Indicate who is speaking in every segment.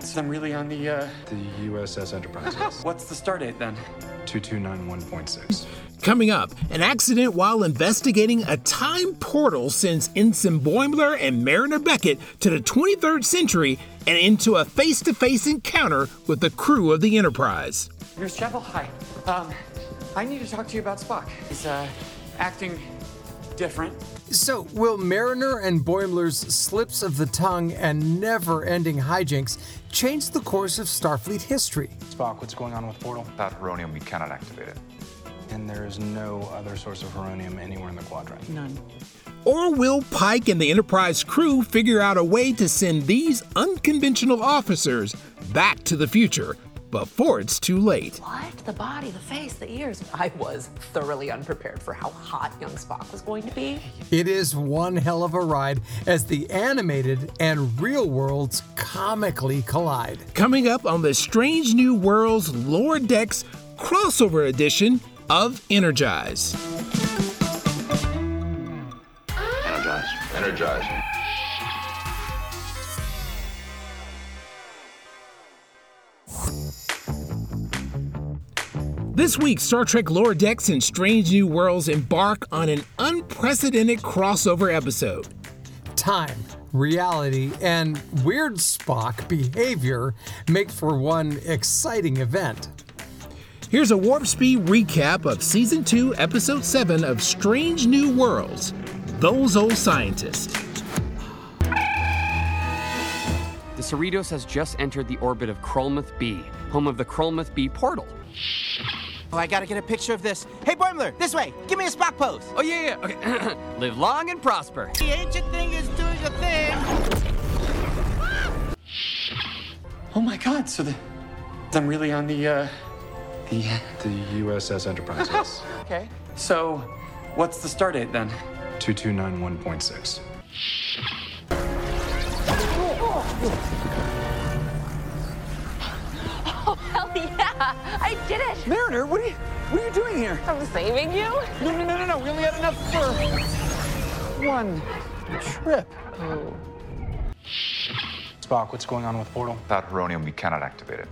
Speaker 1: God, so I'm really on the, uh,
Speaker 2: The USS Enterprise.
Speaker 1: what's the stardate then?
Speaker 2: 2291.6.
Speaker 3: Coming up, an accident while investigating a time portal sends Ensign Boimler and Mariner Beckett to the 23rd century and into a face to face encounter with the crew of the Enterprise.
Speaker 1: Nurse Chapel, hi. Um, I need to talk to you about Spock. He's, uh, acting different.
Speaker 4: So, will Mariner and Boimler's slips of the tongue and never ending hijinks change the course of Starfleet history?
Speaker 2: Spock, what's going on with Portal?
Speaker 5: Without Heronium, we cannot activate it.
Speaker 2: And there is no other source of heronium anywhere in the quadrant.
Speaker 6: None.
Speaker 3: Or will Pike and the Enterprise crew figure out a way to send these unconventional officers back to the future before it's too late?
Speaker 6: What? The body, the face, the ears. I was thoroughly unprepared for how hot young Spock was going to be.
Speaker 4: It is one hell of a ride as the animated and real worlds comically collide.
Speaker 3: Coming up on the Strange New Worlds Lower Decks crossover edition of Energize.
Speaker 5: Energize. Energize.
Speaker 3: This week, Star Trek Lower Decks and Strange New Worlds embark on an unprecedented crossover episode.
Speaker 4: Time, reality, and weird Spock behavior make for one exciting event.
Speaker 3: Here's a warp speed recap of Season 2, Episode 7 of Strange New Worlds Those Old Scientists.
Speaker 7: The Cerritos has just entered the orbit of Krolmuth B, home of the Krolmuth B portal.
Speaker 8: Oh, I gotta get a picture of this. Hey, Boimler, this way. Give me a Spock pose.
Speaker 7: Oh, yeah, yeah, okay. Live long and prosper.
Speaker 8: The ancient thing is doing a thing.
Speaker 1: Oh my God, so the, I'm really on the, uh, the,
Speaker 2: The USS Enterprise. yes.
Speaker 1: okay. So, what's the stardate then?
Speaker 2: 2291.6.
Speaker 9: Oh, I did it!
Speaker 1: Mariner, what are you, what are you doing here?
Speaker 9: I'm saving you?
Speaker 1: No, no, no, no, no. We only had enough for one trip. Oh.
Speaker 2: Spock, what's going on with Portal?
Speaker 5: Without Heronium, we cannot activate it.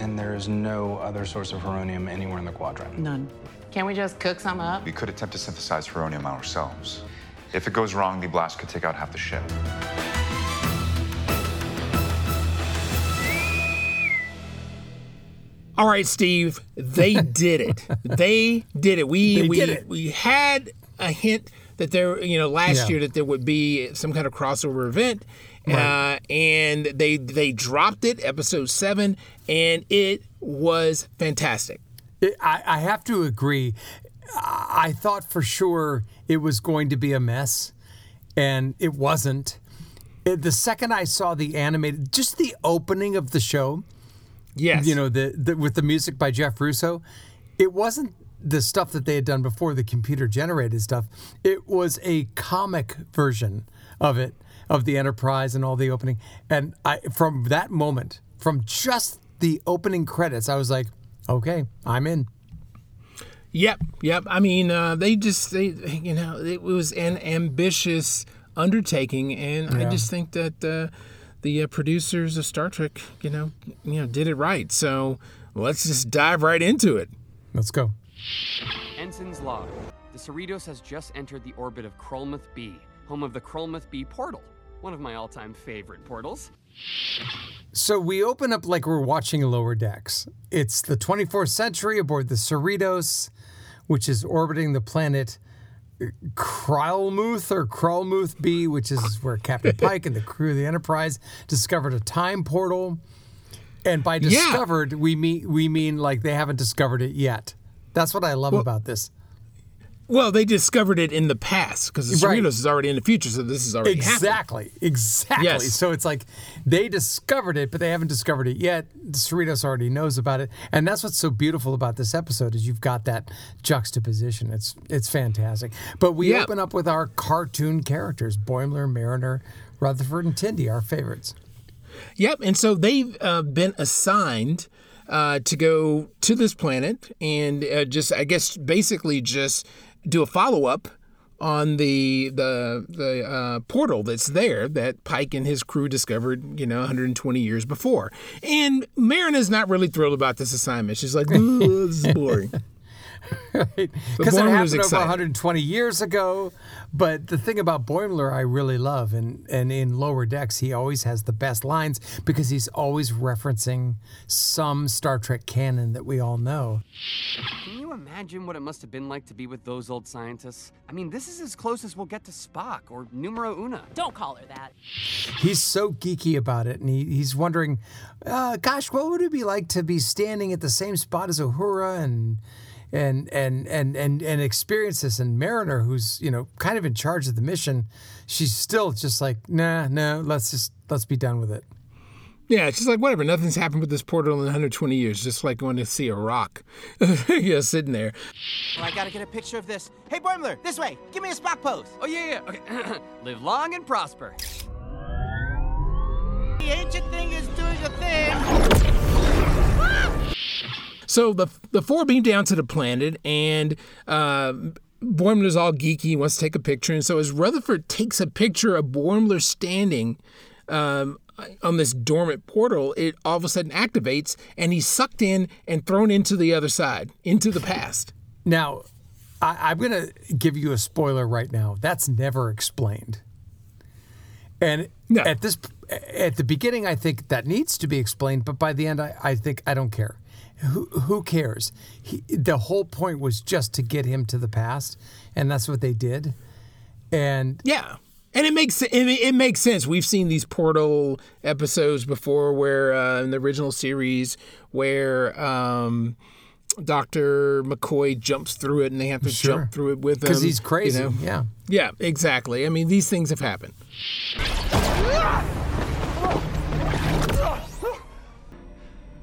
Speaker 2: And there is no other source of heronium anywhere in the quadrant.
Speaker 6: None. Can't we just cook some up?
Speaker 5: We could attempt to synthesize Heronium ourselves. If it goes wrong, the blast could take out half the ship.
Speaker 3: All right, Steve, they did it. they did it. We
Speaker 4: They
Speaker 3: we
Speaker 4: it.
Speaker 3: we had a hint that there, you know, last
Speaker 4: Yeah.
Speaker 3: year that there would be some kind of crossover event, uh, and they they dropped it, episode seven, and it was fantastic.
Speaker 4: It- I, I have to agree. I I thought for sure it was going to be a mess, and it wasn't. The second I saw the animated, just the opening of the show,
Speaker 3: Yes,
Speaker 4: you know, the, the with the music by Jeff Russo, it wasn't the stuff that they had done before, the computer generated stuff. It was a comic version of it, of the Enterprise and all the opening. And I, from that moment, from just the opening credits, I was like, okay, I'm in.
Speaker 3: Yep, yep. I mean, uh, they just they you know it was an ambitious undertaking, and I just think that uh, the uh, producers of Star Trek, you know, you know, did it right. So let's just dive right into it.
Speaker 4: Let's go.
Speaker 7: Ensign's log. The Cerritos has just entered the orbit of Krolmuth B, home of the Krolmuth B portal, one of my all-time favorite portals.
Speaker 4: So we open up like we're watching Lower Decks. It's the 24th century aboard the Cerritos, which is orbiting the planet Kralmuth or Kralmuth B, which is where Captain Pike and the crew of the Enterprise discovered a time portal. And by
Speaker 3: Yeah.
Speaker 4: discovered, we mean we mean like they haven't discovered it yet. That's what I love about this.
Speaker 3: Well, they discovered it in the past because the
Speaker 4: Right.
Speaker 3: Cerritos is already in the future, so this is already happened.
Speaker 4: Exactly. Exactly.
Speaker 3: Yes.
Speaker 4: So it's like they discovered it, but they haven't discovered it yet. The Cerritos already knows about it. And that's what's so beautiful about this episode is you've got that juxtaposition. It's it's fantastic. But we
Speaker 3: Yeah.
Speaker 4: open up with our cartoon characters, Boimler, Mariner, Rutherford, and Tendi, our favorites.
Speaker 3: Yep, and so they've uh, been assigned uh, to go to this planet and uh, just, I guess, basically just do a follow up on the the the uh, portal that's there that Pike and his crew discovered, you know, 120 years before. And Mariner's not really thrilled about this assignment. She's like, "This is boring."
Speaker 4: Because it happened over 120 years ago. But the thing about Boimler I really love, and, and in Lower Decks, he always has the best lines because he's always referencing some Star Trek canon that we all know.
Speaker 7: Can you imagine what it must have been like to be with those old scientists? I mean, this is as close as we'll get to Spock or Numero Una.
Speaker 6: Don't call her that.
Speaker 4: He's so geeky about it, and he, he's wondering, uh, gosh, what would it be like to be standing at the same spot as Uhura and and and and and and experience this? And Mariner, who's you know kind of in charge of the mission, she's still just like, nah, no, let's just let's be done with it.
Speaker 3: Yeah, she's like, whatever. Nothing's happened with this portal in 120 years. Just like going to see a rock, yeah, sitting there.
Speaker 8: Well, I gotta get a picture of this. Hey, Boimler, this way. Give me a Spock pose.
Speaker 7: Oh, yeah, yeah. Okay. Live long and prosper.
Speaker 8: The ancient thing is doing a thing.
Speaker 3: So the the four beam down to the planet, and uh, Boimler's all geeky. He wants to take a picture, and so as Rutherford takes a picture of Boimler standing um, on this dormant portal, it all of a sudden activates, and he's sucked in and thrown into the other side, into the past.
Speaker 4: Now, I, I'm going to give you a spoiler right now. That's never explained. And
Speaker 3: No.
Speaker 4: at this, at the beginning, I think that needs to be explained, but by the end, I, I think I don't care. Who, who cares? He, the whole point was just to get him to the past, and that's what they did. And
Speaker 3: Yeah. And it makes it, it makes sense. We've seen these portal episodes before, where uh, in the original series, where um, Doctor McCoy jumps through it, and they have to
Speaker 4: Sure.
Speaker 3: jump through it with him
Speaker 4: because he's crazy,
Speaker 3: you know?
Speaker 4: yeah.
Speaker 3: Yeah, exactly. I mean, these things have happened.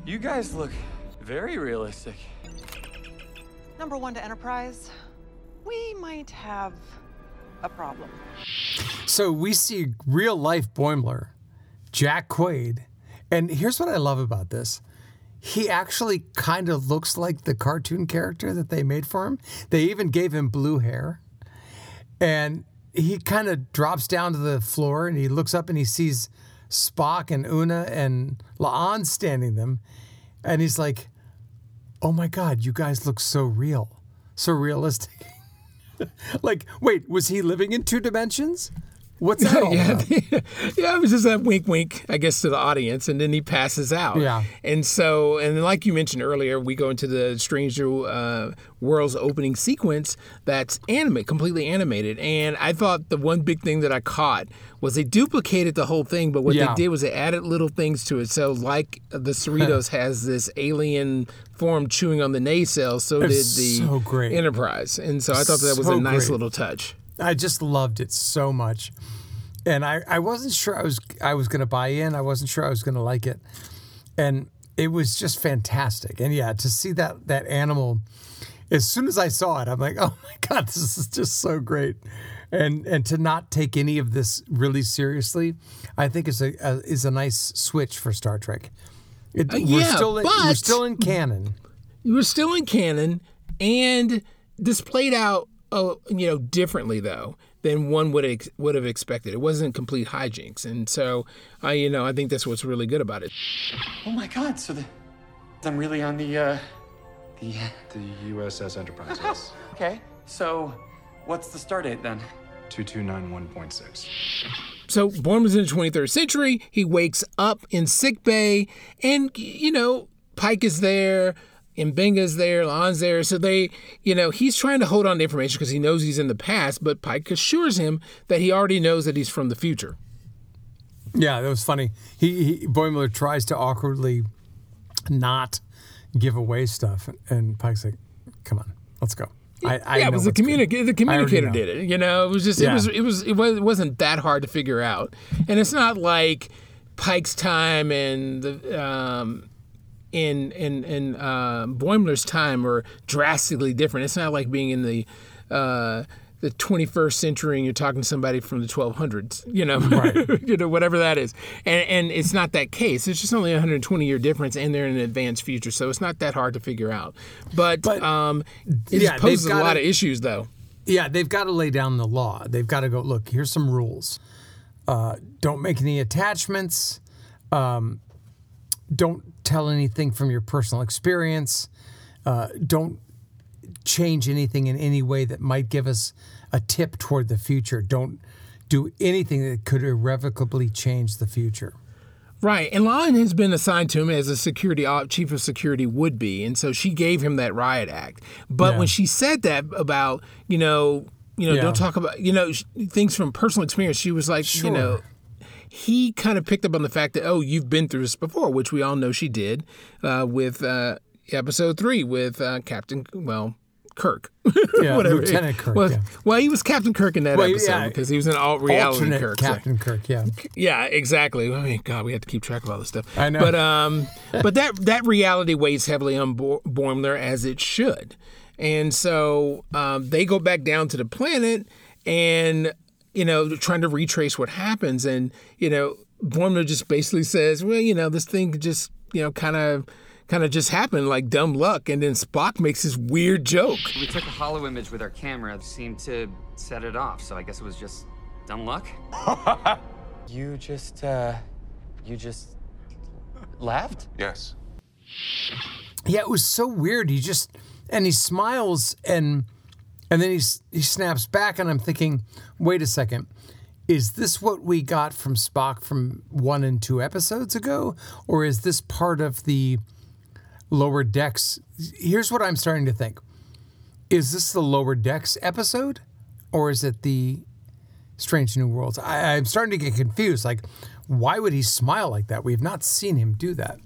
Speaker 1: You guys look very realistic.
Speaker 10: Number one to Enterprise, we might have a problem.
Speaker 4: So we see real life Boimler, Jack Quaid, and here's what I love about this. He actually kind of looks like the cartoon character that they made for him. They even gave him blue hair. And he kind of drops down to the floor and he looks up and he sees Spock and Una and La'an standing them. And he's like, Oh my God, you guys look so real, so realistic. like, wait, was he living in two dimensions? What's that all
Speaker 3: yeah, yeah, it was just a wink, wink, I guess, to the audience, and then he passes out.
Speaker 4: Yeah.
Speaker 3: and so, and like you mentioned earlier, we go into the Stranger uh, Worlds opening sequence that's animate, completely animated, and I thought the one big thing that I caught was they duplicated the whole thing, but what
Speaker 4: Yeah.
Speaker 3: they did was they added little things to it. So, like the Cerritos has this alien form chewing on the nacelle, so did the
Speaker 4: so.
Speaker 3: Enterprise, and so I thought that was
Speaker 4: So
Speaker 3: a nice
Speaker 4: great.
Speaker 3: little touch.
Speaker 4: I just loved it so much. And I, I wasn't sure I was I was gonna buy in. I wasn't sure I was gonna like it. And it was just fantastic. And yeah, to see that that animal as soon as I saw it, I'm like, oh my God, this is just so great. And and to not take any of this really seriously, I think is a, a is a nice switch for Star Trek. It,
Speaker 3: Uh,
Speaker 4: we're
Speaker 3: yeah,
Speaker 4: still in, we're still in canon.
Speaker 3: you were still in canon and this played out uh, you know differently though than one would ex- would have expected it wasn't complete hijinks and so i you know i think that's what's really good about it
Speaker 1: Oh my god, so the, I'm really on the, uh, the,
Speaker 2: The USS Enterprise, yes.
Speaker 1: okay, so what's the stardate then?
Speaker 2: 2291.6.
Speaker 3: so born was in the 23rd century he wakes up in sick bay and you know pike is there and M'Benga's there, La'an's there. So they, you know, he's trying to hold on to information because he knows he's in the past, but Pike assures him that he already knows that he's from the future.
Speaker 4: Yeah, that was funny. He, he Boimler tries to awkwardly not give away stuff, and Pike's like, "Come on, let's go." I, I
Speaker 3: yeah, it was the communicator. The communicator did it. You know, it was just it was it was it was it wasn't that hard to figure out, and it's not like Pike's time and the um in in in uh, Boimler's time are drastically different. It's not like being in the uh, the 21st century and you're talking to somebody from the 1200s. You know, you know whatever that is, and and it's not that case. It's just only a 120 year difference, and they're in an advanced future, so it's not that hard to figure out. But,
Speaker 4: But-
Speaker 3: um, it
Speaker 4: yeah, they've
Speaker 3: poses a
Speaker 4: gotta-
Speaker 3: lot of issues though.
Speaker 4: Yeah, they've got to lay down the law. They've got to go, look, here's some rules. Uh, don't make any attachments. Um, don't tell anything from your personal experience. Uh, don't change anything in any way that might give us a tip toward the future. Don't do anything that could irrevocably change the future.
Speaker 3: Right, and La'an has been assigned to him as a security op- chief of security would be, and so she gave him that riot act. But
Speaker 4: Yeah.
Speaker 3: when she said that about you know you know
Speaker 4: Yeah.
Speaker 3: don't talk about you know sh- things from personal experience, she was like you know he kind of picked up on the fact that oh you've been through this before, which we all know she did uh, with uh, episode three with uh, Captain well Kirk.
Speaker 4: Yeah,
Speaker 3: Whatever.
Speaker 4: Lieutenant Kirk,
Speaker 3: Well,
Speaker 4: yeah.
Speaker 3: well, he was Captain Kirk in that
Speaker 4: Well,
Speaker 3: episode
Speaker 4: yeah.
Speaker 3: because he was an alt reality
Speaker 4: Alternate
Speaker 3: Kirk. so-
Speaker 4: Captain Kirk, yeah.
Speaker 3: yeah, exactly. I mean, God, we have to keep track of all this stuff.
Speaker 4: I know.
Speaker 3: But um, but that that reality weighs heavily on Bo- Boimler as it should, and so um, they go back down to the planet, and you know, trying to retrace what happens, and you know, Boimler just basically says, well, you know, this thing just you know, kind of. Kind of just happened like dumb luck, and then Spock makes this weird joke.
Speaker 7: We took a hollow image with our camera, seemed to set it off, so I guess it was just dumb luck.
Speaker 11: You just, uh, you just laughed?
Speaker 5: Yes.
Speaker 4: Yeah, it was so weird. He just and he smiles and and then he he snaps back and I'm thinking, "Wait a second. Is this what we got from Spock from 1 and 2 episodes ago or is this part of the lower decks? Here's what I'm starting to think. Is this the lower decks episode or is it the Strange New Worlds? I, I'm starting to get confused. Like, why would he smile like that? We have not seen him do that.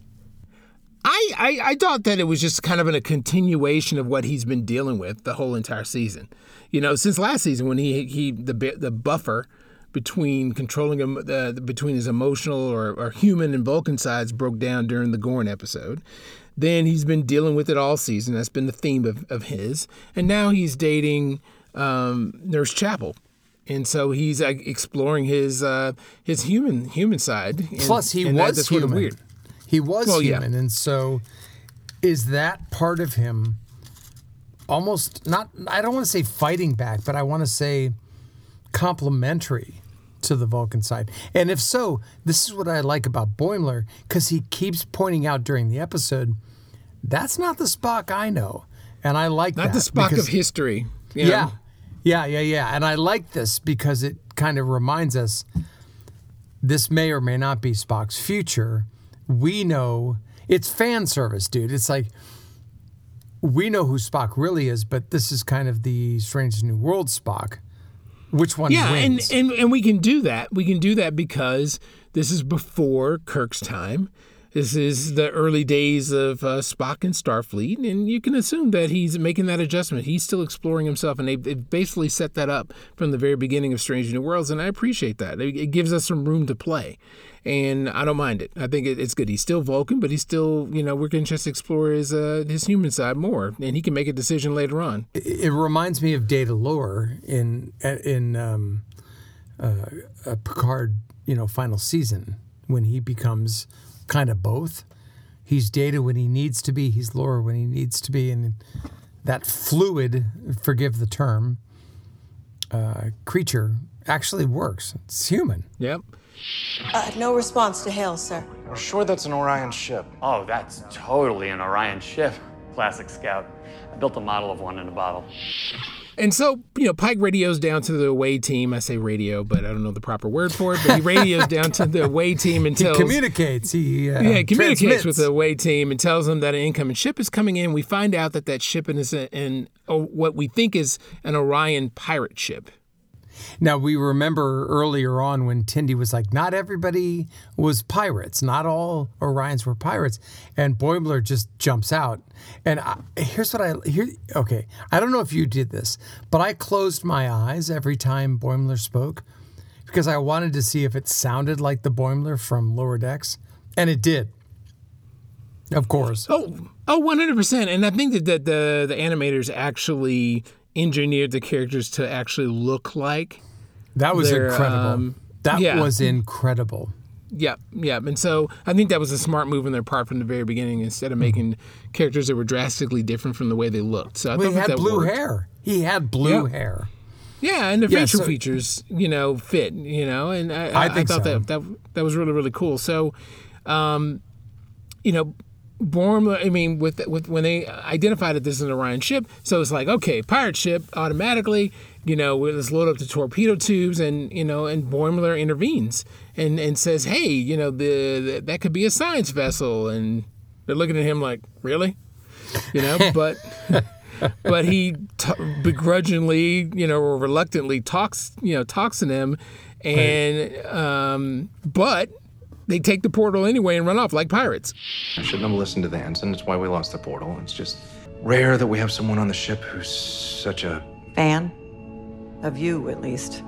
Speaker 3: I, I, I thought that it was just kind of in a continuation of what he's been dealing with the whole entire season. You know, since last season when he he the the buffer between controlling him uh, between his emotional or, or human and Vulcan sides broke down during the Gorn episode. Then he's been dealing with it all season. That's been the theme of, of his. And now he's dating um, Nurse Chapel. And so he's uh, exploring his uh, his human human side. And-
Speaker 4: Plus, he was
Speaker 3: that's sort of
Speaker 4: human.
Speaker 3: weird.
Speaker 4: He was
Speaker 3: Well, yeah.
Speaker 4: human, and so is that part of him almost not? I don't want to say fighting back, but I want to say complementary to the Vulcan side. And if so, this is what I like about Boimler because he keeps pointing out during the episode that's not the Spock I know, and I like
Speaker 3: Not
Speaker 4: that
Speaker 3: the Spock
Speaker 4: because-
Speaker 3: of history. know?
Speaker 4: yeah. Yeah, yeah, yeah. And I like this because it kind of reminds us this may or may not be Spock's future. We know it's fan service, dude. It's like we know who Spock really is, but this is kind of the Strange New World Spock. Which one
Speaker 3: yeah,
Speaker 4: wins?
Speaker 3: and, and and we can do that. We can do that because this is before Kirk's time. This is the early days of uh, Spock and Starfleet, and you can assume that he's making that adjustment. He's still exploring himself, and they they've basically set that up from the very beginning of Strange New Worlds, and I appreciate that. It, it gives us some room to play, and I don't mind it. I think it, it's good. He's still Vulcan, but he's still, you know, we're going to just explore his uh, his human side more, and he can make a decision later on.
Speaker 4: it, it reminds me of Data Lore in in um, uh, Picard, you know, final season when he becomes kind of both. He's Data when he needs to be. He's Lore when he needs to be, and that fluid, forgive the term, uh, creature actually works. It's human.
Speaker 3: Yep.
Speaker 12: Uh, no response to hail, sir.
Speaker 11: We're sure that's an Orion ship.
Speaker 7: Oh, that's totally an Orion ship. Classic Scout. I built a model of one in a bottle.
Speaker 3: And so, you know, Pike radios down to the away team. I say radio, but I don't know the proper word for it. But he radios down to the away team and
Speaker 4: He communicates. He uh,
Speaker 3: yeah, he communicates
Speaker 4: transmits.
Speaker 3: with the away team and tells them that an incoming ship is coming in. We find out that that ship is in, in what we think is an Orion pirate ship.
Speaker 4: Now we remember earlier on when Tendi was like, "Not everybody was pirates. Not all Orions were pirates," and Boimler just jumps out. And I, here's what I here. Okay, I don't know if you did this, but I closed my eyes every time Boimler spoke because I wanted to see if it sounded like the Boimler from Lower Decks, and it did. Of course.
Speaker 3: Oh, oh, 100%. And I think that the, the, the animators actually engineered the characters to actually look like.
Speaker 4: That was
Speaker 3: their,
Speaker 4: incredible.
Speaker 3: um,
Speaker 4: that
Speaker 3: yeah.
Speaker 4: was incredible.
Speaker 3: Yep, yep. And so I think that was a smart move on their part from the very beginning instead of
Speaker 4: Mm-hmm.
Speaker 3: making characters that were drastically different from the way they looked. So I
Speaker 4: Well,
Speaker 3: thought
Speaker 4: he had
Speaker 3: that
Speaker 4: blue
Speaker 3: worked.
Speaker 4: hair. He had blue
Speaker 3: Yep.
Speaker 4: hair.
Speaker 3: Yeah, and the
Speaker 4: Yeah,
Speaker 3: facial
Speaker 4: so-
Speaker 3: features, you know, fit, you know, and I,
Speaker 4: I think
Speaker 3: thought
Speaker 4: so.
Speaker 3: that, that that was really really cool. So, um, you know, Boimler. I mean, with with when they identified that this is an Orion ship, so it's like okay, pirate ship automatically. You know, we- let's load up the torpedo tubes, and you know, and Boimler intervenes and and says, hey, you know, the, the that could be a science vessel, and they're looking at him like, really, you know, but. but he t- begrudgingly, you know, or reluctantly talks, you know, talks to them, and um, but they take the portal anyway and run off like pirates.
Speaker 2: I shouldn't have listened to the ensign. It's why we lost the portal. It's just rare that we have someone on the ship who's such a.
Speaker 10: Fan? Of you, at least.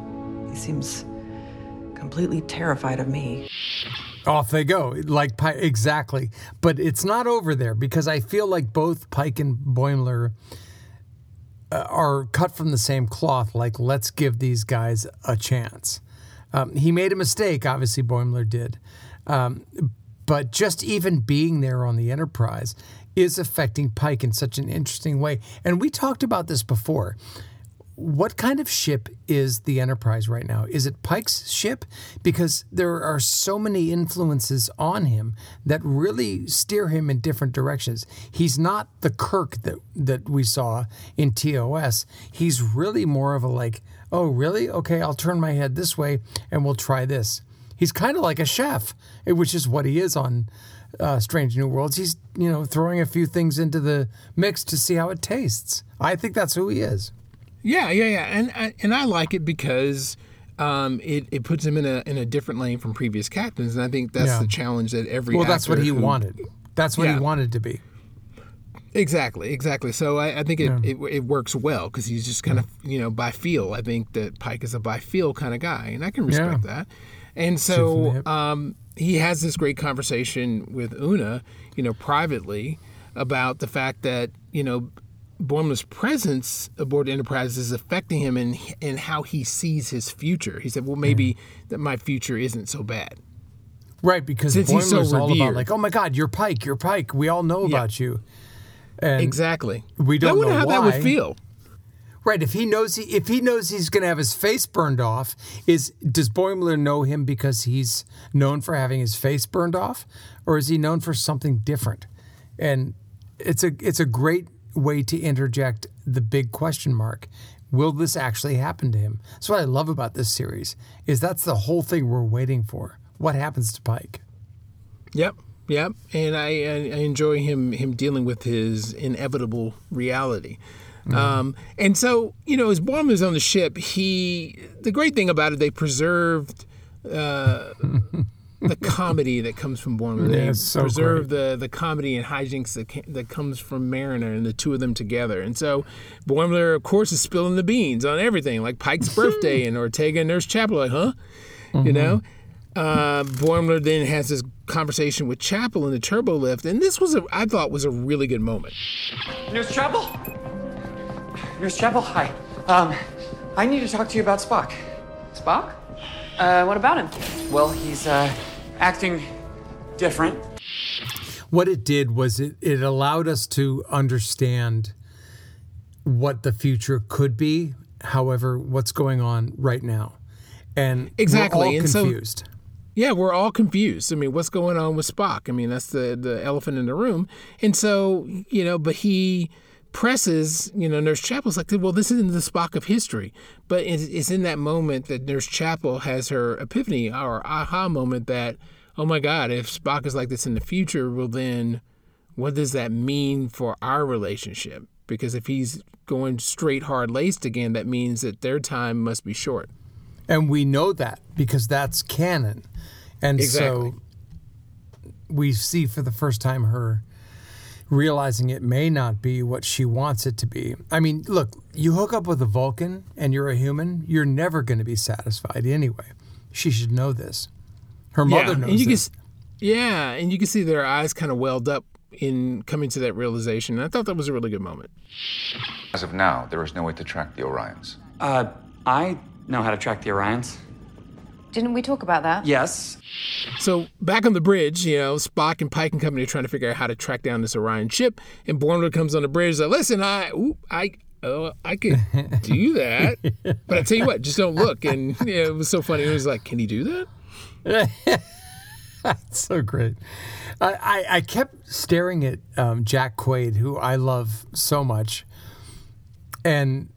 Speaker 10: He seems completely terrified of me.
Speaker 4: Off they go, like Pi- exactly. But it's not over there because I feel like both Pike and Boimler uh, are cut from the same cloth. Like, let's give these guys a chance. Um, he made a mistake, obviously Boimler did, um, but just even being there on the Enterprise is affecting Pike in such an interesting way. And we talked about this before what kind of ship is the Enterprise right now? Is it Pike's ship? Because there are so many influences on him that really steer him in different directions. He's not the Kirk that that we saw in TOS. He's really more of a like, oh, really? Okay, I'll turn my head this way and we'll try this. He's kind of like a chef, eh, which is what he is on uh, Strange New Worlds. He's you know throwing a few things into the mix to see how it tastes. I think that's who he is.
Speaker 3: Yeah, yeah, yeah, and I- and I like it because um, it it puts him in a in a different lane from previous captains, and I think that's
Speaker 4: Yeah.
Speaker 3: the challenge that every
Speaker 4: well, that's what he
Speaker 3: who-
Speaker 4: wanted. That's what
Speaker 3: Yeah.
Speaker 4: he wanted to be.
Speaker 3: Exactly, exactly. So I, I think it,
Speaker 4: Yeah.
Speaker 3: it, it works well because he's just kind of you know by feel. I think that Pike is a by feel kind of guy, and I can respect that. And
Speaker 4: Shoot from the
Speaker 3: so um, he has this great conversation with Una, you know, privately about the fact that you know Boimler's presence aboard Enterprise is affecting him and in how he sees his future. He said, "Well, maybe that my future isn't so bad."
Speaker 4: Right, because
Speaker 3: Since he's so
Speaker 4: Boimler's all about like, oh my God, you're Pike, you're Pike. We all know about you. And
Speaker 3: exactly.
Speaker 4: We don't
Speaker 3: I wonder
Speaker 4: know
Speaker 3: how
Speaker 4: why.
Speaker 3: that would feel.
Speaker 4: Right, if he knows he, if he knows he's going to have his face burned off, is does Boimler know him because he's known for having his face burned off, or is he known for something different? And it's a it's a great way to interject the big question mark. Will this actually happen to him? That's what I love about this series. Is that's the whole thing we're waiting for. What happens to Pike?
Speaker 3: Yep, yep. And I, I I enjoy him him dealing with his inevitable reality. Um, and so you know, as Boimler's on the ship, he the great thing about it, they preserved. Uh, the comedy that comes from Boimler.
Speaker 4: Yeah,
Speaker 3: They
Speaker 4: it's so
Speaker 3: preserve the the comedy and hijinks that ca- that comes from Mariner and the two of them together. And so Boimler, of course, is spilling the beans on everything, like Pike's birthday and Ortega and Nurse Chapel. Like, huh? You know. Uh, Boimler then has this conversation with Chapel in the turbo lift, and this was a I thought was a really good moment.
Speaker 1: Nurse Chapel? Nurse Chapel, hi. Um, I need to talk to you about Spock.
Speaker 6: Spock? Uh, what about him?
Speaker 1: Well, he's, uh, acting different.
Speaker 4: What it did was it, it allowed us to understand what the future could be, however, what's going on right now. And
Speaker 3: Exactly,
Speaker 4: we're all
Speaker 3: and so- Yeah, we're all confused. I mean, what's going on with Spock? I mean, that's the the elephant in the room. And so, you know, but he presses, you know, Nurse Chapel's like, well, this isn't the Spock of history. But it's, it's in that moment that Nurse Chapel has her epiphany or aha moment that, oh my God, if Spock is like this in the future, well, then what does that mean for our relationship? Because if he's going straight hard laced again, that means that their time must be short.
Speaker 4: And we know that because that's canon. And
Speaker 3: Exactly.
Speaker 4: so we see for the first time her realizing it may not be what she wants it to be. I mean, look, you hook up with a Vulcan and you're a human, you're never going to be satisfied anyway. She should know this. Her mother
Speaker 3: yeah,
Speaker 4: knows
Speaker 3: and you
Speaker 4: this.
Speaker 3: Can, yeah, and you can see their eyes kind of welled up in coming to that realization. And I thought that was a really good moment.
Speaker 5: As of now, there is no way to track the Orions.
Speaker 1: Uh, I know how to track the Orions.
Speaker 9: Didn't we talk about that?
Speaker 1: Yes.
Speaker 3: So back on the bridge, you know, Spock and Pike and company are trying to figure out how to track down this Orion ship. And Boimler comes on the bridge, like, "Listen, I, ooh, I, oh, I could do that. but I tell you what, just don't look. And yeah, it was so funny. He was like, can he do that?
Speaker 4: That's so great. I, I, I kept staring at um, Jack Quaid, who I love so much. And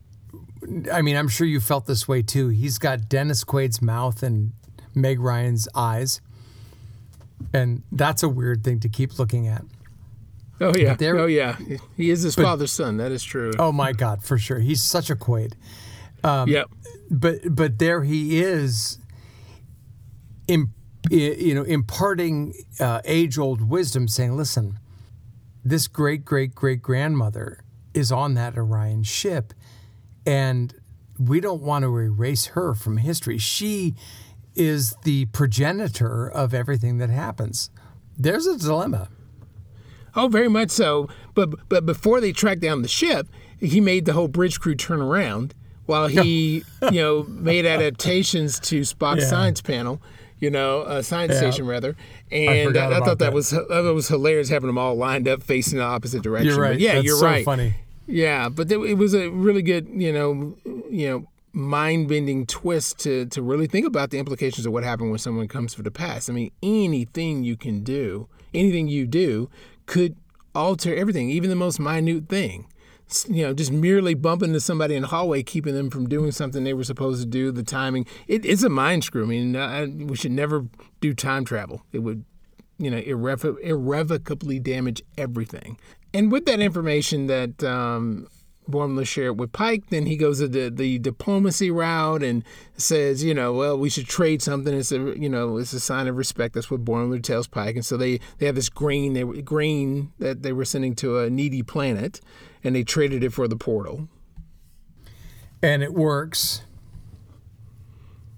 Speaker 4: I mean, I'm sure you felt this way too. He's got Dennis Quaid's mouth and Meg Ryan's eyes. And that's a weird thing to keep looking at.
Speaker 3: Oh yeah. Oh yeah. He is his
Speaker 4: but-
Speaker 3: father's son. That is true.
Speaker 4: Oh my God, for sure. He's such a Quaid. Um,
Speaker 3: Yep.
Speaker 4: But but there he is, you know, imparting uh, age old wisdom, saying, "Listen, this great great great grandmother is on that Orion ship, and we don't want to erase her from history. She is the progenitor of everything that happens. There's a dilemma."
Speaker 3: Oh, very much so. But but before they tracked down the ship, he made the whole bridge crew turn around while he, you know, made adaptations to Spock's
Speaker 4: Yeah.
Speaker 3: science panel, you know, uh, science
Speaker 4: Yeah.
Speaker 3: station rather. And
Speaker 4: forgot
Speaker 3: I, I thought that,
Speaker 4: that.
Speaker 3: was I it was hilarious having them all lined up facing the opposite direction.
Speaker 4: You're
Speaker 3: But
Speaker 4: right.
Speaker 3: yeah,
Speaker 4: That's
Speaker 3: you're
Speaker 4: so
Speaker 3: right.
Speaker 4: funny.
Speaker 3: Yeah, but it was a really good, you know, you know, mind-bending twist to to really think about the implications of what happened when someone comes from the past. I mean, anything you can do, anything you do, could alter everything, even the most minute thing. You know, just merely bumping into somebody in the hallway, keeping them from doing something they were supposed to do. The timing, it, it's a mind screw. I mean, uh, we should never do time travel. It would you know, irrevo- irrevocably damage everything. And with that information that um, shared with Pike, then he goes to the, the diplomacy route and says, you know, well, we should trade something. It's a, you know, it's a sign of respect. That's what Boimler tells Pike. And so they, they have this grain, they, grain that they were sending to a needy planet, and they traded it for the portal.
Speaker 4: And it works.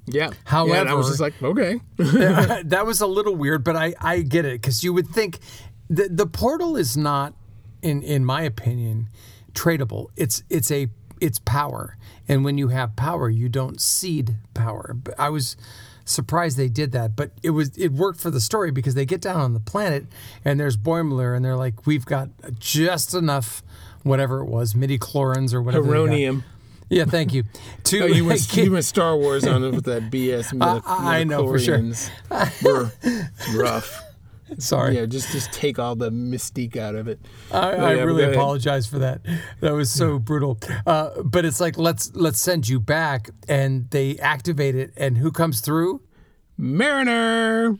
Speaker 3: Yeah.
Speaker 4: However,
Speaker 3: Yeah, and I was just like, okay.
Speaker 4: that was a little weird, but I, I get it because you would think the the portal is not, in in my opinion, tradable. It's it's a it's power, and when you have power, you don't cede power. But I was surprised they did that, but it was it worked for the story because they get down on the planet and there's Boimler, and they're like, we've got just enough, whatever it was, midi chlorians or whatever.
Speaker 3: Heronium.
Speaker 4: Yeah, thank you. To
Speaker 3: Oh, you went, you went Star Wars on it with that BS.
Speaker 4: I- I know for sure.
Speaker 3: Brr, rough.
Speaker 4: Sorry.
Speaker 3: Yeah, just just take all the mystique out of it.
Speaker 4: I,
Speaker 3: Oh,
Speaker 4: I
Speaker 3: yeah,
Speaker 4: really apologize for that. That was so brutal. Uh, but it's like let's let's send you back, and they activate it, and who comes through?
Speaker 3: Mariner.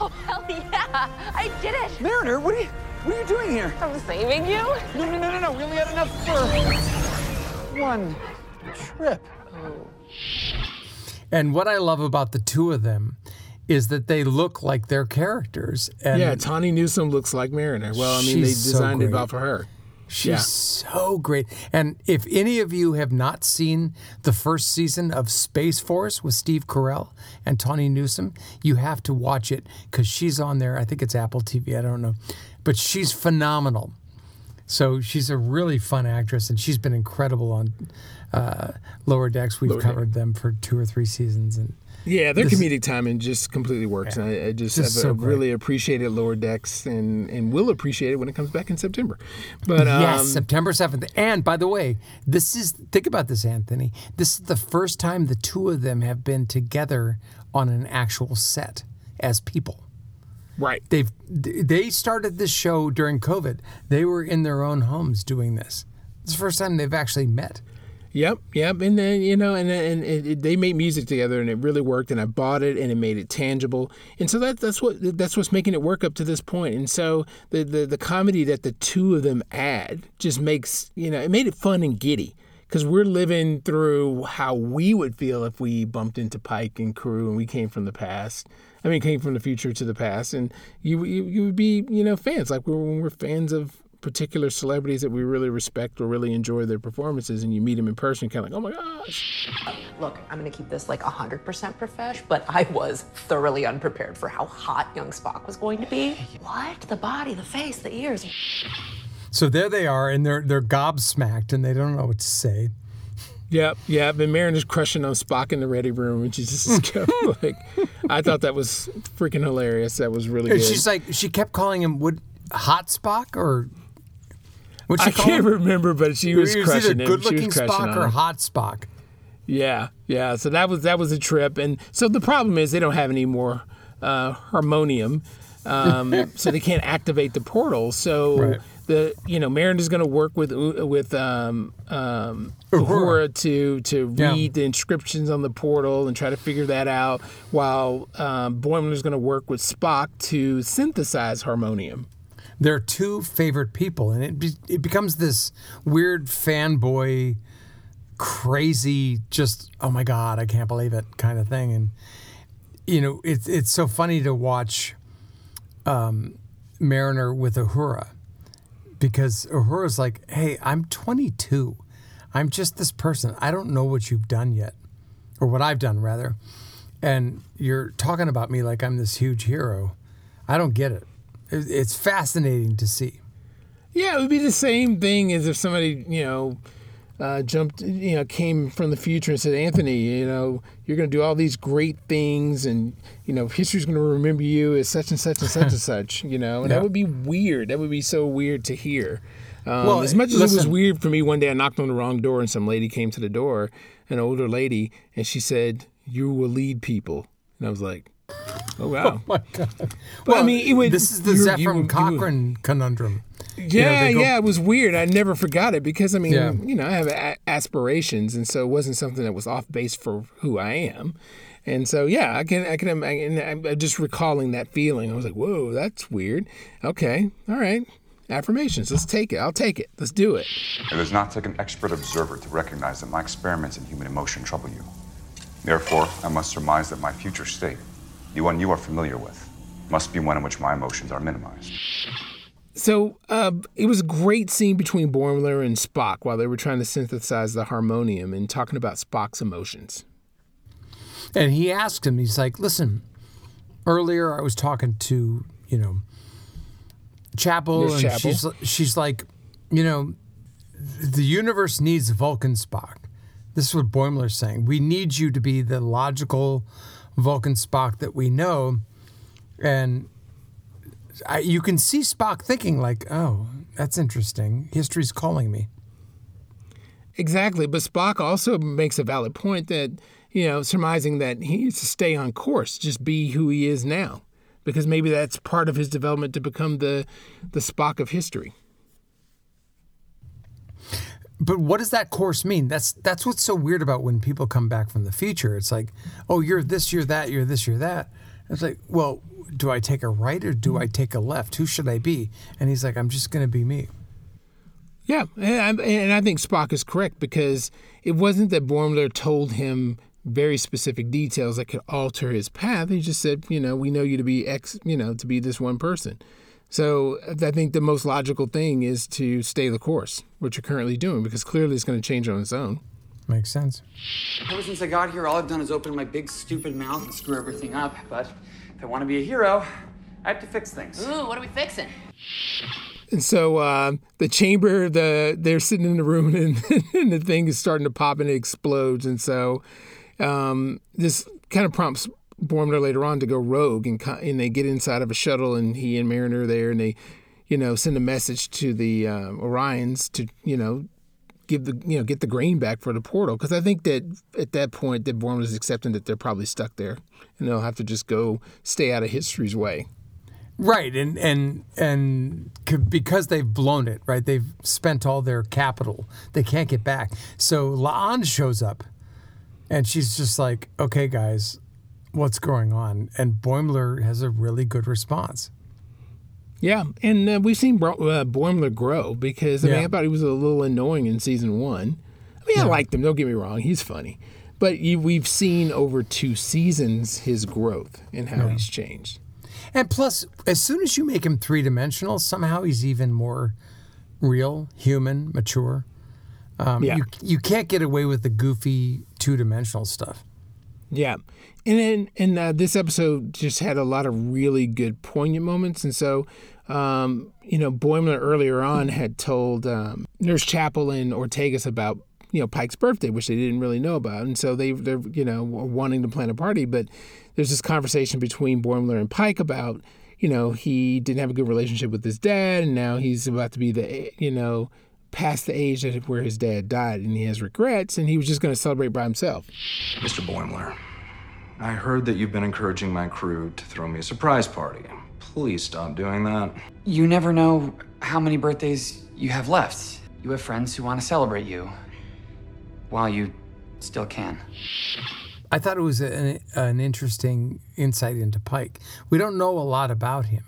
Speaker 13: Oh, hell yeah! I did it!
Speaker 1: Mariner, what are you, what are you doing here?
Speaker 13: I'm saving you?
Speaker 1: No, no, no, no, no. We only had enough for one trip.
Speaker 4: And what I love about the two of them is that they look like their characters. And
Speaker 3: yeah, Tawny Newsome looks like Mariner. Well, I mean, they
Speaker 4: She's so
Speaker 3: designed it all for her.
Speaker 4: She's
Speaker 3: Yeah.
Speaker 4: so great. And if any of you have not seen the first season of Space Force with Steve Carell and Tawny Newsome, you have to watch it because she's on there. I think it's Apple TV. I don't know. But she's phenomenal. So she's a really fun actress, and she's been incredible on uh, Lower Decks. We've
Speaker 3: Lower Deck.
Speaker 4: covered them for two or three seasons, and
Speaker 3: Yeah, their
Speaker 4: This-
Speaker 3: comedic timing just completely works. And I, I just
Speaker 4: Just so
Speaker 3: really appreciated Lower Decks and, and will appreciate it when it comes back in September. But
Speaker 4: yes,
Speaker 3: um,
Speaker 4: September 7th. And by the way, this is, think about this, Anthony. This is the first time the two of them have been together on an actual set as people.
Speaker 3: Right.
Speaker 4: They've, they started this show during COVID. They were in their own homes doing this. It's the first time they've actually met.
Speaker 3: Yep, yep, and then you know, and and it, it, they made music together, and it really worked. And I bought it, and it made it tangible. And so that that's what that's what's making it work up to this point. And so the the, the comedy that the two of them add just makes you know it made it fun and giddy because we're living through how we would feel if we bumped into Pike and crew, and we came from the past. I mean, came from the future to the past, and you you, you would be you know fans like we're, we're fans of particular celebrities that we really respect or really enjoy their performances, and you meet them in person, kind of like, oh my gosh.
Speaker 6: Look, I'm gonna keep this like 100% profesh, but I was thoroughly unprepared for how hot young Spock was going to be.
Speaker 9: What? The body, the face, the ears.
Speaker 4: So there they are, and they're, they're gobsmacked, and they don't know what to say.
Speaker 3: Yep, yeah, yep. And Mariner's crushing on Spock in the ready room, and she's just kept like, I thought that was freaking hilarious. That was really
Speaker 4: And
Speaker 3: good.
Speaker 4: she's like, she kept calling him, would, Hot Spock or what
Speaker 3: I can't remember, but she was
Speaker 4: was
Speaker 3: crushing
Speaker 4: either
Speaker 3: him.
Speaker 4: good looking Spock or hot Spock.
Speaker 3: Yeah, yeah. So that was that was a trip, and so the problem is they don't have any more uh, harmonium, um, so they can't activate the portal. So
Speaker 4: Right.
Speaker 3: the you know Mariner's going to work with with um, um,
Speaker 4: Uhura.
Speaker 3: To to
Speaker 4: Yeah.
Speaker 3: read the inscriptions on the portal and try to figure that out, while um, Boimler's going to work with Spock to synthesize harmonium.
Speaker 4: They're two favorite people, and it be, it becomes this weird fanboy, crazy, just oh my god, I can't believe it kind of thing. And you know, it's it's so funny to watch um, Mariner with Uhura because Uhura's like, hey, I'm 22, I'm just this person. I don't know what you've done yet, or what I've done rather, and you're talking about me like I'm this huge hero. I don't get it. It- It's fascinating to see.
Speaker 3: Yeah, it would be the same thing as if somebody, you know, uh, jumped, you know, came from the future and said, Anthony, you know, you're going to do all these great things and, you know, history's going to remember you as such and such and such and such, you know, and
Speaker 4: Yeah.
Speaker 3: that would be weird. That would be so weird to hear. Um,
Speaker 4: Well,
Speaker 3: as much as it was weird for me, one day I knocked on the wrong door and some lady came to the door, an older lady, and she said, You will lead people. And I was like, Oh, wow.
Speaker 4: Oh, my God.
Speaker 3: Well, I mean, it would,
Speaker 4: this is the
Speaker 3: you-
Speaker 4: Zefram
Speaker 3: you- you-
Speaker 4: Cochrane conundrum. You know,
Speaker 3: Yeah,
Speaker 4: go-
Speaker 3: yeah, it was weird. I never forgot it because I mean,
Speaker 4: Yeah.
Speaker 3: you know, I have a- aspirations, and so it wasn't something that was off base for who I am. And so, yeah, I can, I can, I can I'm I'm just recalling that feeling. I was like, whoa, that's weird. Okay, all right, affirmations. Let's take it. I'll take it. Let's do it.
Speaker 5: It does not take an expert observer to recognize that my experiments in human emotion trouble you. Therefore, I must surmise that my future state, the one you are familiar with, must be one in which my emotions are minimized.
Speaker 3: So uh, it was a great scene between Boimler and Spock while they were trying to synthesize the harmonium and talking about Spock's emotions.
Speaker 4: And he asked him, he's like, listen, earlier I was talking to, you know, Chapel,
Speaker 3: Miss
Speaker 4: and
Speaker 3: Chapel.
Speaker 4: she's she's like, you know, the universe needs Vulcan Spock. This is what Boimler's saying. We need you to be the logical Vulcan Spock that we know. And I, you can see Spock thinking like, oh, that's interesting. History's calling me.
Speaker 3: Exactly, but Spock also makes a valid point that you know, surmising that he needs to stay on course, just be who he is now, because maybe that's part of his development to become the the Spock of history.
Speaker 4: But what does that course mean? That's that's what's so weird about when people come back from the future. It's like, oh, you're this, you're that, you're this, you're that. It's like, well, do I take a right or do I mm-hmm. take a left? Who should I be? And he's like, I'm just going to be me.
Speaker 3: Yeah, and I, and I think Spock is correct because it wasn't that Boimler told him very specific details that could alter his path. He just said, you know, we know you to be X, you know, to be this one person. So I think the most logical thing is to stay the course, which you're currently doing, because clearly it's going to change on its own.
Speaker 4: Makes sense.
Speaker 1: Ever since I got here, all I've done is open my big stupid mouth and screw everything up. But if I want to be a hero, I have to fix things.
Speaker 6: Ooh, what are we fixing?
Speaker 3: And so uh, the chamber, the they're sitting in the room, and, and the thing is starting to pop and it explodes. And so um, this kind of prompts Boimler later on to go rogue, and and they get inside of a shuttle, and he and Mariner are there, and they, you know, send a message to the uh, Orions to you know give the you know get the grain back for the portal because I think that at that point that Boimler's accepting that they're probably stuck there, and they'll have to just go stay out of history's way.
Speaker 4: Right, and and and because they've blown it, right? They've spent all their capital. They can't get back. So La'an shows up, and she's just like, "Okay, guys, what's going on?" And Boimler has a really good response.
Speaker 3: Yeah, and uh, we've seen Bro- uh, Boimler grow because I mean
Speaker 4: Yeah.
Speaker 3: I thought he was a little annoying in season one. I mean I liked him. Don't get me wrong, he's funny, but you, we've seen over two seasons his growth and how he's changed.
Speaker 4: And plus, as soon as you make him three dimensional, somehow he's even more real, human, mature. Um,
Speaker 3: Yeah.
Speaker 4: you you can't get away with the goofy two dimensional stuff.
Speaker 3: Yeah, and then and uh, this episode just had a lot of really good poignant moments, and so um, you know Boimler earlier on had told um, Nurse Chapel and Ortegas about you know Pike's birthday, which they didn't really know about, and so they they're you know wanting to plan a party, but there's this conversation between Boimler and Pike about you know, he didn't have a good relationship with his dad, and now he's about to be the, you know, past the age that where his dad died, and he has regrets, and he was just going to celebrate by himself.
Speaker 2: Mr. Boimler, I heard that you've been encouraging my crew to throw me a surprise party. Please stop doing that.
Speaker 1: You never know how many birthdays you have left. You have friends who want to celebrate you while you still can.
Speaker 4: I thought it was an, an interesting insight into Pike. We don't know a lot about him.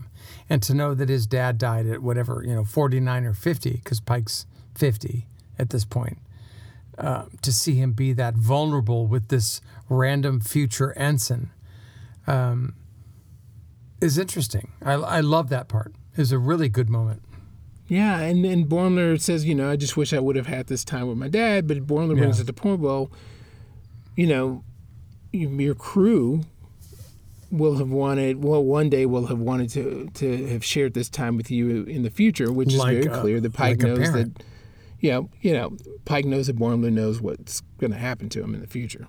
Speaker 4: And to know that his dad died at whatever, you know, 49 or 50, because Pike's 50 at this point, uh, to see him be that vulnerable with this random future ensign um, is interesting. I, I love that part. It was a really good moment.
Speaker 3: Yeah, and then Boimler says, you know, I just wish I would have had this time with my dad. But brings
Speaker 4: Yeah.
Speaker 3: it to point, well, you know, your crew will have wanted, well, one day will have wanted to to have shared this time with you in the future, which is very
Speaker 4: a-
Speaker 3: clear The Pike
Speaker 4: like
Speaker 3: knows that. You know, you know, Pike knows that Boimler knows what's going to happen to him in the future.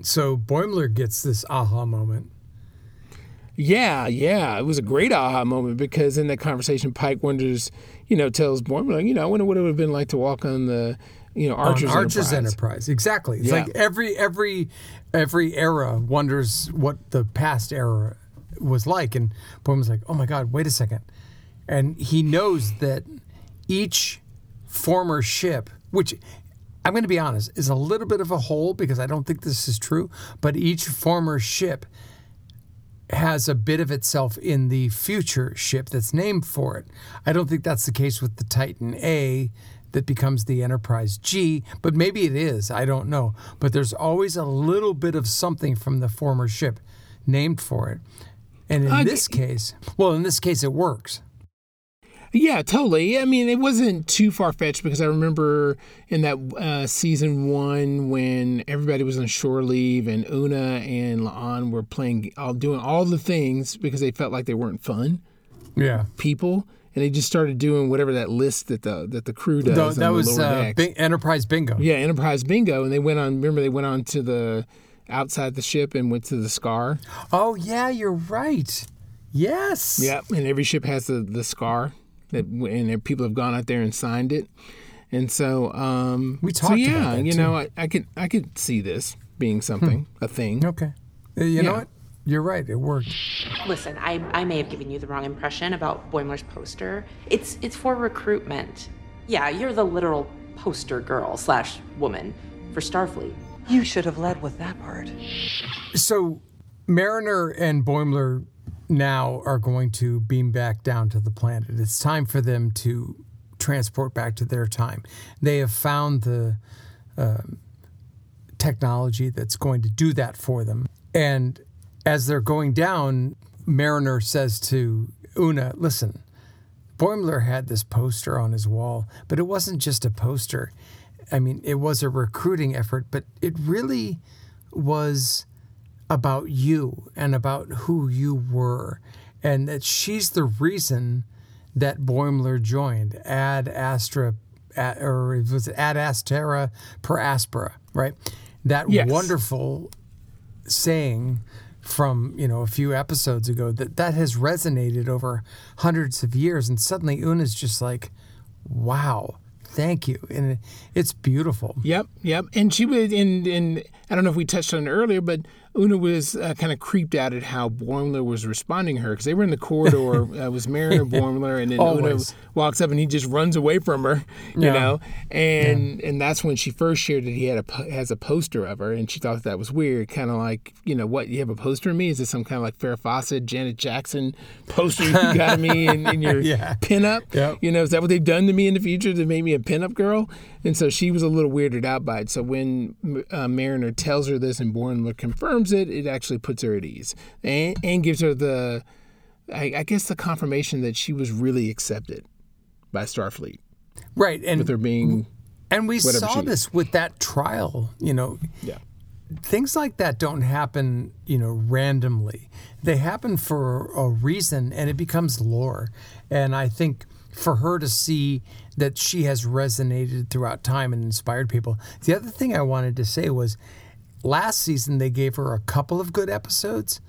Speaker 4: So Boimler gets this aha moment.
Speaker 3: Yeah, yeah, it was a great aha moment because in that conversation, Pike wonders, you know, tells Boimler, you know, I wonder what it would have been like to walk on the, you know,
Speaker 4: on
Speaker 3: Archer's,
Speaker 4: Archer's
Speaker 3: Enterprise.
Speaker 4: Enterprise. Exactly. It's
Speaker 3: Yeah.
Speaker 4: like every every every era wonders what the past era was like, and Boimler's like, "Oh my God, wait a second. and he knows that each former ship, which I'm going to be honest, is a little bit of a hole because I don't think this is true, but each former ship has a bit of itself in the future ship that's named for it. I don't think that's the case with the Titan A that becomes the Enterprise G, but maybe it is. I don't know. But there's always a little bit of something from the former ship named for it. And in this case, well, in this case, it works.
Speaker 3: Yeah, totally. I mean, it wasn't too far fetched because I remember in that uh, season one when everybody was on shore leave and Una and La'an were playing, all doing all the things because they felt like they weren't fun
Speaker 4: Yeah.
Speaker 3: people, and they just started doing whatever that list that the that the crew does. On
Speaker 4: that
Speaker 3: the
Speaker 4: was uh. Bing- Enterprise Bingo.
Speaker 3: Yeah, Enterprise Bingo, and they went on. Remember, they went on to the outside the ship and went to the scar.
Speaker 4: Oh yeah, you're right. Yes.
Speaker 3: Yep, and every ship has the the scar that, and there- people have gone out there and signed it, and so um,
Speaker 4: We
Speaker 3: so
Speaker 4: talked
Speaker 3: yeah,
Speaker 4: about that,
Speaker 3: you
Speaker 4: too.
Speaker 3: know, I, I could I could see this being something, a thing.
Speaker 4: Okay, Uh, you know what? You're right. It worked.
Speaker 6: Listen, I, I may have given you the wrong impression about Boimler's poster. It's it's for recruitment. Yeah, you're the literal poster girl slash woman for Starfleet.
Speaker 10: You should have led with that part.
Speaker 4: So Mariner and Boimler now are going to beam back down to the planet. It's time for them to transport back to their time. They have found the um, technology that's going to do that for them. And as they're going down, Mariner says to Una, listen, Boimler had this poster on his wall, but it wasn't just a poster. I mean, it was a recruiting effort, but it really was about you and about who you were, and that she's the reason that Boimler joined Ad Astra, ad, or was it Ad Astera per Aspera, right? That
Speaker 3: Yes.
Speaker 4: wonderful saying from you know a few episodes ago that that has resonated over hundreds of years and suddenly una's just like wow thank you and it's beautiful
Speaker 3: Yep, yep. And she was in, in I don't know if we touched on it earlier, but Una was uh, kind of creeped out at how Boimler was responding to her because they were in the corridor. uh, it was Mariner, Boimler, and then Una walks up and he just runs away from her, you
Speaker 4: Yeah.
Speaker 3: know. And and that's when she first shared that he had a has a poster of her, and she thought that was weird, kind of like you know what you have a poster of me? Is it some kind of like Farrah Fawcett, Janet Jackson poster you got of me in, in your
Speaker 4: Yeah.
Speaker 3: pinup?
Speaker 4: Yep.
Speaker 3: You know, is that what they've done to me in the future to make me a pinup girl? And so she was a little weirded out by it. So when uh, Mariner tells her this and Boimler confirms it, it actually puts her at ease and, and gives her the, I, I guess, the confirmation that she was really accepted by Starfleet
Speaker 4: right and
Speaker 3: with her being.
Speaker 4: and we saw this with that trial you know
Speaker 3: Yeah.
Speaker 4: things like that don't happen you know randomly they happen for a reason and it becomes lore and i think for her to see that she has resonated throughout time and inspired people the other thing i wanted to say was last season they gave her a couple of good episodes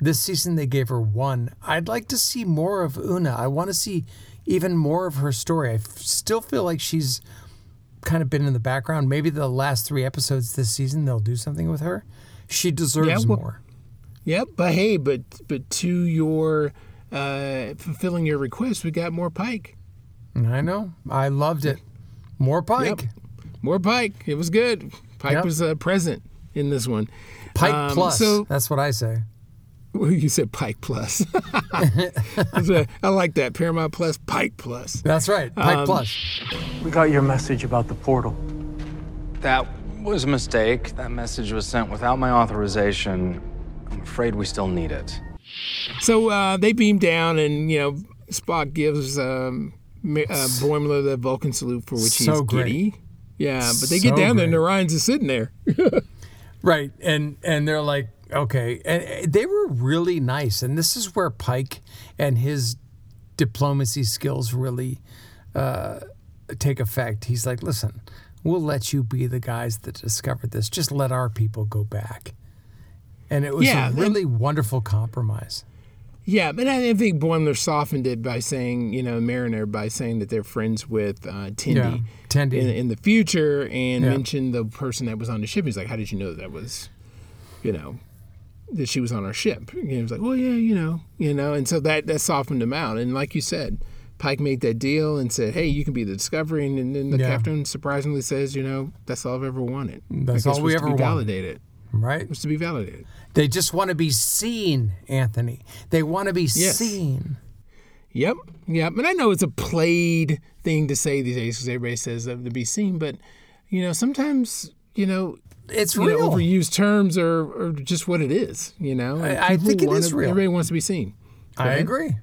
Speaker 4: This season they gave her one. I'd like to see more of Una. I want to see even more of her story. I f- still feel like she's kind of been in the background. Maybe the last three episodes this season they'll do something with her. She deserves
Speaker 3: Yeah, well-
Speaker 4: more.
Speaker 3: Yep, but hey, but but to your uh, fulfilling your request, we got more Pike.
Speaker 4: I know. I loved it. More Pike.
Speaker 3: Yep. More Pike. It was good. Pike
Speaker 4: Yep.
Speaker 3: was uh, present in this one.
Speaker 4: Pike
Speaker 3: Um,
Speaker 4: plus.
Speaker 3: So
Speaker 4: That's what I say.
Speaker 3: well, you said Pike plus. That's a- I like that. Paramount Plus, Pike plus.
Speaker 4: That's right. Pike
Speaker 3: Um,
Speaker 4: plus.
Speaker 14: We got your message about the portal.
Speaker 2: That was a mistake. That message was sent without my authorization. I'm afraid we still need it.
Speaker 3: So uh, they beam down, and you know Spock gives um, Ma- uh, Boimler the Vulcan salute for which
Speaker 4: So
Speaker 3: he's
Speaker 4: great.
Speaker 3: giddy. Yeah, but they get
Speaker 4: So
Speaker 3: down there, and
Speaker 4: great.
Speaker 3: Orion's is sitting there.
Speaker 4: Right, and and they're like, okay, and they were really nice, and this is where Pike and his diplomacy skills really uh, take effect. He's like, listen, we'll let you be the guys that discovered this. Just let our people go back, and it was
Speaker 3: Yeah,
Speaker 4: a
Speaker 3: and-
Speaker 4: really wonderful compromise.
Speaker 3: Yeah, but I think Boimler softened it by saying, you know, Mariner by saying that they're friends with uh, Tindy,
Speaker 4: Yeah, Tendi.
Speaker 3: in, in the future, and
Speaker 4: Yeah.
Speaker 3: mentioned the person that was on the ship. He's like, "How did you know that was, you know, that she was on our ship?" And he was like, "Well, yeah, you know, you know," and so that that softened him out. And like you said, Pike made that deal and said, "Hey, you can be the Discovery," and, and then the
Speaker 4: Yeah.
Speaker 3: captain surprisingly says, "You know, that's all I've ever wanted.
Speaker 4: That's all we ever wanted."
Speaker 3: validated.
Speaker 4: Right?
Speaker 3: Was to be validated."
Speaker 4: They just want to be seen, Anthony. They want to be
Speaker 3: Yes.
Speaker 4: seen.
Speaker 3: Yep, yep. And I know it's a played thing to say these days because everybody says to be seen, but you know, sometimes you know,
Speaker 4: it's
Speaker 3: you know,
Speaker 4: real.
Speaker 3: overused terms are, are just what it is. You know, And
Speaker 4: I- I think it
Speaker 3: wanna-
Speaker 4: real.
Speaker 3: Everybody wants to be seen. Go
Speaker 4: I
Speaker 3: ahead.
Speaker 4: agree.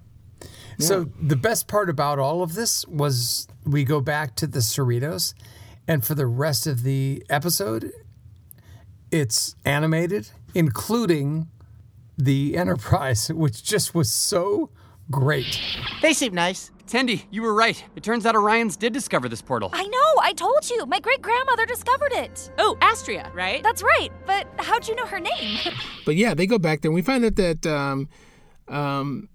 Speaker 4: So the best part about all of this was we go back to the Cerritos, and for the rest of the episode, it's animated, including the Enterprise, which just was so great.
Speaker 8: They seem nice.
Speaker 7: Tendi, you were right. It turns out Orions did discover this portal.
Speaker 13: I know, I told you. My great grandmother discovered it.
Speaker 6: Oh, Astria, right?
Speaker 13: That's right, but how'd you know her name?
Speaker 3: But yeah, they go back there and we find out that um, um,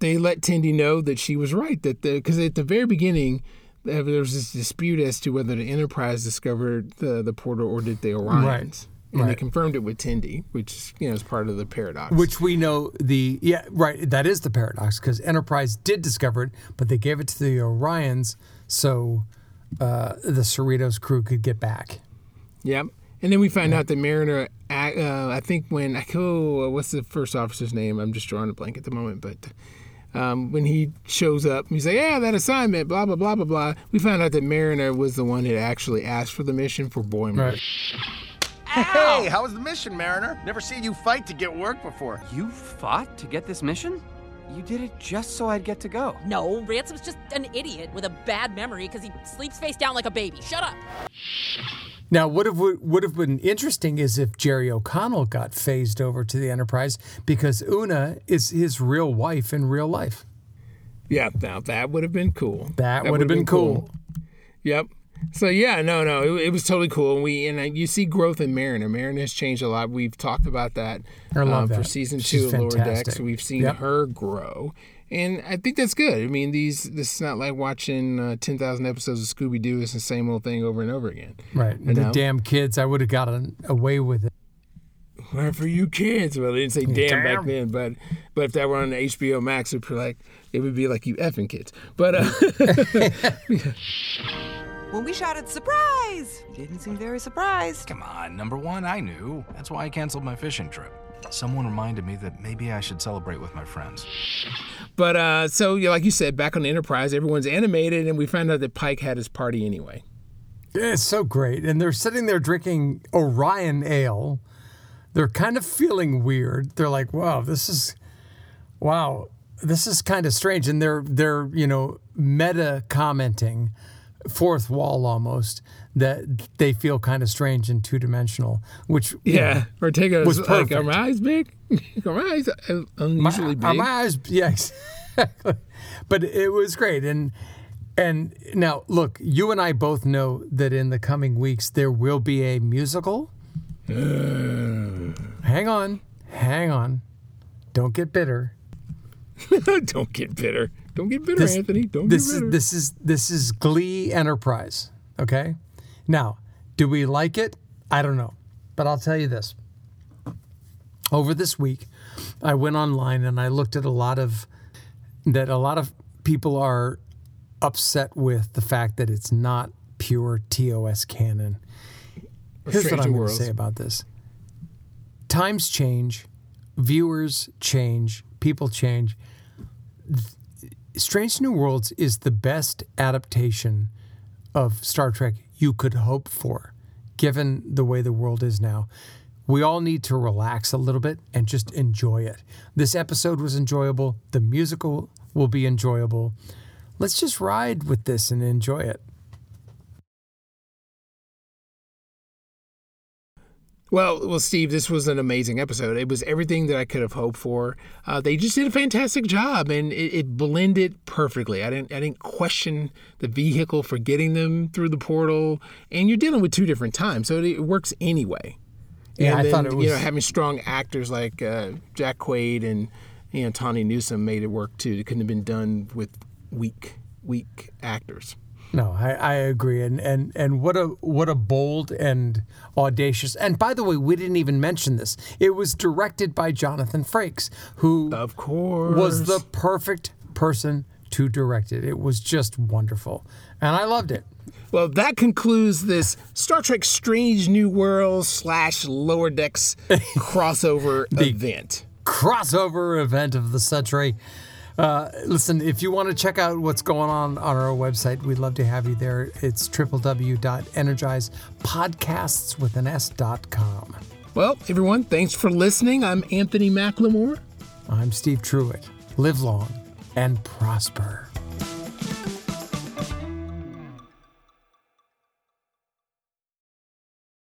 Speaker 3: they let Tindy know that she was right. That because at the very beginning, uh, there was this dispute as to whether the Enterprise discovered the, the portal or did the Orions.
Speaker 4: Right,
Speaker 3: And they confirmed it with Tindy, which you know is part of the paradox.
Speaker 4: Which we know the yeah right that is the paradox because Enterprise did discover it, but they gave it to the Orions so uh, the Cerritos crew could get back.
Speaker 3: Yep. And then we find out that Mariner, uh, I think when, oh, what's the first officer's name? I'm just drawing a blank at the moment, but um, when he shows up, he's like, yeah, that assignment, blah, blah, blah, blah, blah. We found out that Mariner was the one that actually asked for the mission for Boimler.
Speaker 15: Hey, how was the mission, Mariner? Never seen you fight to get work before.
Speaker 7: You fought to get this mission? You did it just so I'd get to go.
Speaker 16: No, Ransom's just an idiot with a bad memory because he sleeps face down like a baby. Shut up.
Speaker 4: Now, what have would have been interesting is if Jerry O'Connell got phased over to the Enterprise because Una is his real wife in real life.
Speaker 3: Yeah, now that would have been cool.
Speaker 4: That would have been cool.
Speaker 3: Yep. So yeah, no, no, it, it was totally cool. And we and uh, you see growth in Mariner. Mariner has changed a lot. We've talked about that, um, for
Speaker 4: that.
Speaker 3: season
Speaker 4: She's
Speaker 3: two of Lower Decks. We've seen
Speaker 4: Yep.
Speaker 3: her grow, and I think that's good. I mean, these this is not like watching uh, ten thousand episodes of Scooby Doo. It's the same old thing over and over again.
Speaker 4: Right.
Speaker 3: You
Speaker 4: the
Speaker 3: know?
Speaker 4: damn kids, I would have gotten away with it.
Speaker 3: Why for you kids? Well, they didn't say damn, back then, but but if that were on HBO Max, it'd be like it would be like you effing kids. But uh,
Speaker 10: When we shouted surprise, you didn't seem very surprised.
Speaker 2: Come on, number one, I knew. That's why I canceled my fishing trip. Someone reminded me that maybe I should celebrate with my friends.
Speaker 3: But uh, so, yeah, like you said, back on the Enterprise, everyone's animated, and we found out that Pike had his party anyway.
Speaker 4: It's so great. And they're sitting there drinking Orion ale. They're kind of feeling weird. They're like, wow, this is wow, this is kind of strange. And they're they're, you know, meta commenting, fourth wall almost, that they feel kind of strange and two dimensional, which
Speaker 3: Yeah,
Speaker 4: know,
Speaker 3: Ortega
Speaker 4: was
Speaker 3: was like, "Are my eyes big? are my eyes unusually
Speaker 4: my,
Speaker 3: big?"
Speaker 4: My eyes, yeah, exactly. But it was great, and and now look, you and I both know that in the coming weeks there will be a musical. hang on, hang on. don't get bitter.
Speaker 3: don't get bitter. Don't get bitter,
Speaker 4: This-
Speaker 3: Anthony. Don't
Speaker 4: this
Speaker 3: get bitter.
Speaker 4: is this is this is Glee Enterprise. Okay. Now, do we like it? I don't know, but I'll tell you this. Over this week, I went online and I looked at a lot of that. A lot of people are upset with the fact that it's not pure TOS canon. Here's what I'm going to say about this. Times change, viewers change, people change. Strange New Worlds is the best adaptation of Star Trek you could hope for, given the way the world is now. We all need to relax a little bit and just enjoy it. This episode was enjoyable. The musical will be enjoyable. Let's just ride with this and enjoy it.
Speaker 3: Well, well, Steve, this was an amazing episode. It was everything that I could have hoped for. Uh, they just did a fantastic job, and it, it blended perfectly. I didn't, I didn't question the vehicle for getting them through the portal, and you're dealing with two different times, so it, it works anyway.
Speaker 4: Yeah,
Speaker 3: and
Speaker 4: I
Speaker 3: then,
Speaker 4: thought it was.
Speaker 3: you know having strong actors like uh, Jack Quaid and you know Tawny Newsome made it work too. It couldn't have been done with weak, weak actors.
Speaker 4: No, I, I agree, and and and what a what a bold and audacious. And by the way, we didn't even mention this. It was directed by Jonathan Frakes, who
Speaker 3: of course
Speaker 4: was the perfect person to direct it. It was just wonderful, and I loved it.
Speaker 3: Well, that concludes this Star Trek Strange New Worlds slash Lower Decks crossover event.
Speaker 4: crossover event of the century. Uh, listen, if you want to check out what's going on on our website, we'd love to have you there. It's www.energizepodcasts.com.
Speaker 3: Well, everyone, thanks for listening. I'm Anthony McLemore.
Speaker 4: I'm Steve Truitt. Live long and prosper.